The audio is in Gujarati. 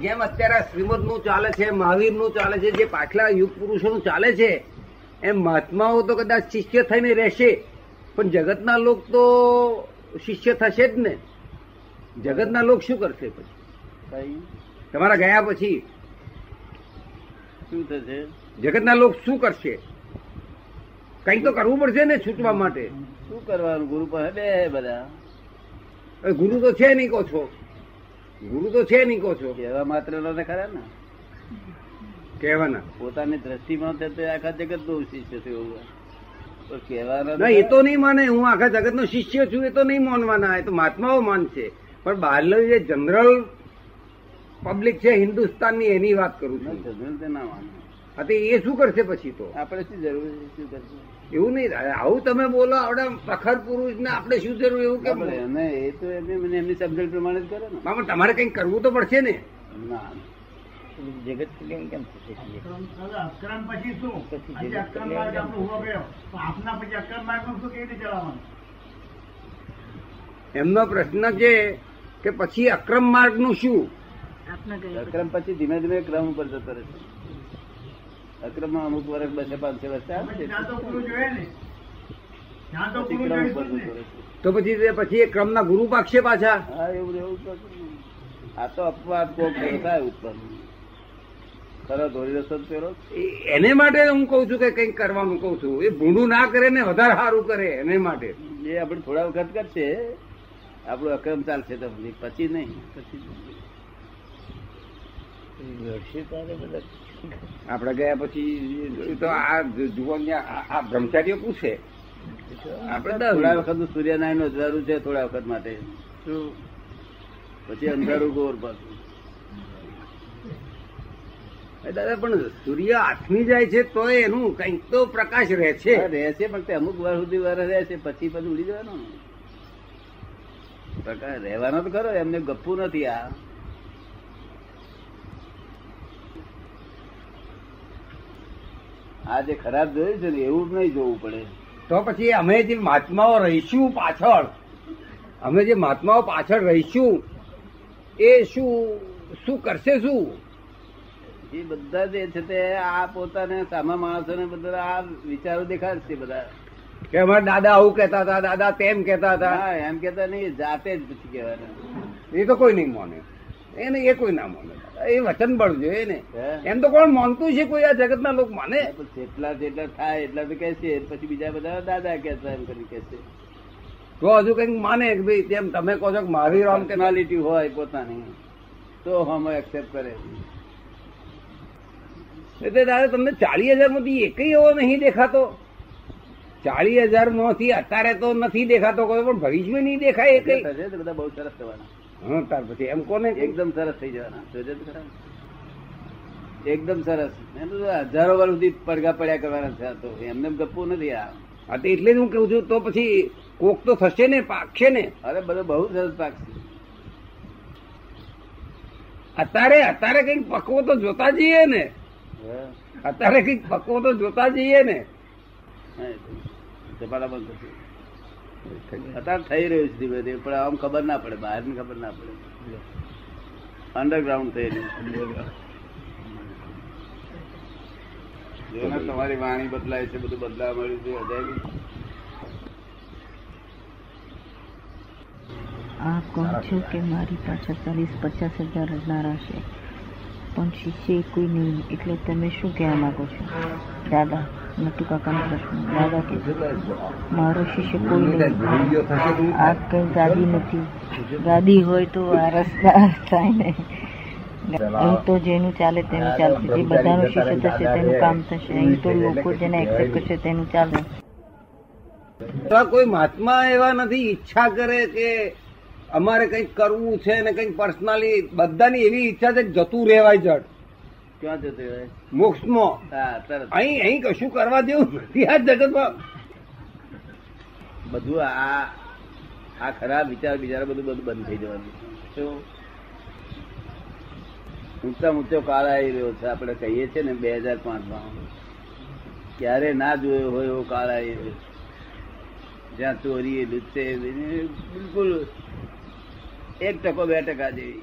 જેમ અત્યારે શ્રીમદનું ચાલે છે મહાવીરનું ચાલે છે જે પાછલા યુગ પુરુષો નું ચાલે છે એમ મહાત્માઓ તો કદાચ શિષ્ય થઈને રહેશે પણ જગતના લોક તો શિષ્ય થશે જ ને. જગતના લોક શું કરશે પછી? તમારા ગયા પછી? શું થશે? જગતના લોક શું કરશે? કંઈક તો કરવું પડશે ને છૂટવા માટે. શું કરવાનું? ગુરુ પાસે બે બધા. હવે ગુરુ તો છે નહીં કહો છો. ગુરુ તો છે નહીં કહો છો. કહેવા માત્ર ખરા ને. કહેવાના. પોતાની દ્રષ્ટિમાં આખા જગતનું શિષ્ય છે એવું પણ કહેવાના એ તો નહીં માને. હું આખા જગત નો શિષ્ય છું એ તો નહીં માનવાના. એ તો મહાત્માઓ માનશે પણ બહારનો જે જનરલ પબ્લિક છે હિન્દુસ્તાનની એની વાત કરું છું. જનરલ તે ના માને. હા તો એ શું કરશે પછી તો? આપણે શું જરૂર છે? શું કરશે? એવું નહીં આવું તમે બોલો આપણે પ્રખર પુરુષ ને આપણે શું જરૂર એવું કેમ આપણે એ તો એમને મને એમની સમજણ પ્રમાણે જ કરે ને. મામા તમારે કંઈક કરવું તો પડશે ને. ના. જગત કલ્યાણ કેમ થશે? અક્રમ પછી શું? પછી અક્રમ માર્ગ આપણો ઊભો કર્યો આપના પછી અક્રમ માર્ગ શું કેવી રીતે ચલાવવાનું? એમનો પ્રશ્ન છે કે પછી અક્રમ માર્ગનું શું અક્રમ પછી ધીમે ધીમે ક્રમ ઉપર જતો રહેશે. અક્રમમાં અમુક વર્ષ બસે પાંચસો વર્ષ આવે તો ગુરુ જોઈએ ને. ત્યાં તો પછી એ ક્રમ ને. પછી ગુરુ પાકશે પાછા? હા એવું એવું આ તો અપવાદ કોક થાય ઉત્પન્ન ખરો ધોરી રસ્તો પેલો એ- એને માટે હું કઉ છું કે કંઈક કરવાનું કઉ છું. એ ભૂંડું ના કરે ને વધારે સારું કરે એને માટે. એ આપણે થોડા વખત કરશે. આપણું અક્રમ ચાલશે તો પછી નહીં પછી આપડે ગયા પછી તો આ જુવાન આ બ્રહ્મચારીઓ પૂછે આપડે થોડા વખત સૂર્યનારાયણ અંધારું છે થોડા વખત માટે. શું? પછી અંધારું ગોર પાછું. દાદા પણ સૂર્ય આથમી જાય છે તો એનું કંઈક તો પ્રકાશ રહે છે. રહે રહેશે પણ તે અમુક વાર સુધી વાર રહેશે પછી પછી ઉડી જવાનો. પ્રકાશ રહેવાનો તો ખરો એમને ગપ્પું નથી આ. આ જે ખરાબ જોયું છે ને એવું નહીં જોવું પડે. તો પછી અમે જે મહાત્માઓ રહીશું પાછળ અમે જે મહાત્માઓ પાછળ રહીશું એ શું શું કરશે શું? એ બધા જે છે તે આ પોતાને સામા માણસોને બધા આ વિચારો દેખાડશે બધા. કે અમારા દાદા આવું કહેતા હતા દાદા તેમ કહેતા હતા. એમ કેતા નહીં જાતે જ પછી કહેવાના. એ તો કોઈ નહીં માને. એને એ કોઈ ના માને. એ વચન બળ જોઈએ ને. એમ તો કોણ માનતું છે કોઈ આ જગત ના લોકો માને? જેટલા જેટલા થાય એટલા તો કહેશે. પછી બીજા બધા દાદા કહેતા એમ કરી કહેશે. તો હજુ કંઈક માને કે ભાઈ તેમ તમે કહો છો કે મારી આમ કેનાલિટી હોય પોતાની. તો હમ એક્સેપ્ટ કરે. એટલે દાદા તમને ચાલીસ હજારમાંથી એક એવો નહીં દેખાતો. ચાલીસ હજારમાંથી અત્યારે તો નથી દેખાતો કોઈ પણ ભવિષ્યમાં નહીં દેખાય એક બધા બહુ સરસ થવાના હા તાર પછી એમ કોને એકદમ સરસ થઈ જવાના. એકદમ સરસ. હજારો વાર સુધી પડઘા પડ્યા કરવાના છે તો. એમને એમ નથી આ. હા તો એટલે જ હું કહું છું તો પછી કોક તો થશે ને પાકશે ને. અરે બધો બહુ સરસ પાકશે અત્યારે અત્યારે કંઈક પકવો તો જોતા જઈએ ને. અત્યારે કંઈક પકવો તો જોતા જઈએ ને. જપાડા બંધ થશે અત્યારે થઈ રહ્યું છે ધીમે ધીમે, પણ આમ ખબર ના પડે બહારની ખબર ના પડે. અંડરગ્રાઉન્ડ થઈ રહ્યું તમારી વાણી બદલાય છે, બધું બદલાવા મળ્યું છે અજાયબી. આપ કહો છો કે મારી પાછળ ચાલીસ, પચાસ હજાર હજાર હશે પણ શિષ્ય કોઈ નહીં, એટલે તમે શું કહેવા માંગો છો? દાદા. નટુ કાકાનો પ્રશ્ન દાદા કે, મારો શિષ્ય કોઈ આ કઈ ગાદી નથી. ગાદી હોય તો આ રસ્તા થાય ને અહીં તો જેનું ચાલે તેનું ચાલશે. જે બધાનું શિષ્ય થશે તેનું કામ થશે. અહીં તો લોકો જેને એક્સેપ્ટ કરશે તેનું ચાલે. એવા કોઈ મહાત્મા એવા નથી, ઈચ્છા કરે કે અમારે કંઈક કરવું છે ને કંઈક પર્સનલી બધાની એવી ઈચ્છા છે જતું રહેવાય જટ ક્યાં જતો હોય? મોક્ષમાં. હા તરત. અહીં અહીં કશું કરવા દેવું નથી. આ જગતમાં બધું આ આ ખરાબ વિચાર બિચારા બધું બધું બંધ થઈ જવાનું. શું? ઊંચા ઊંચો કાળ આવી રહ્યો છે આપણે કહીએ છીએ ને બે હજાર પાંચમાં. ક્યારે ના જોયો હોય એવો કાળ આવી રહ્યો જ્યાં ચોરી લુચ્ચે બિલકુલ એક ટકો બે ટકા જેવી.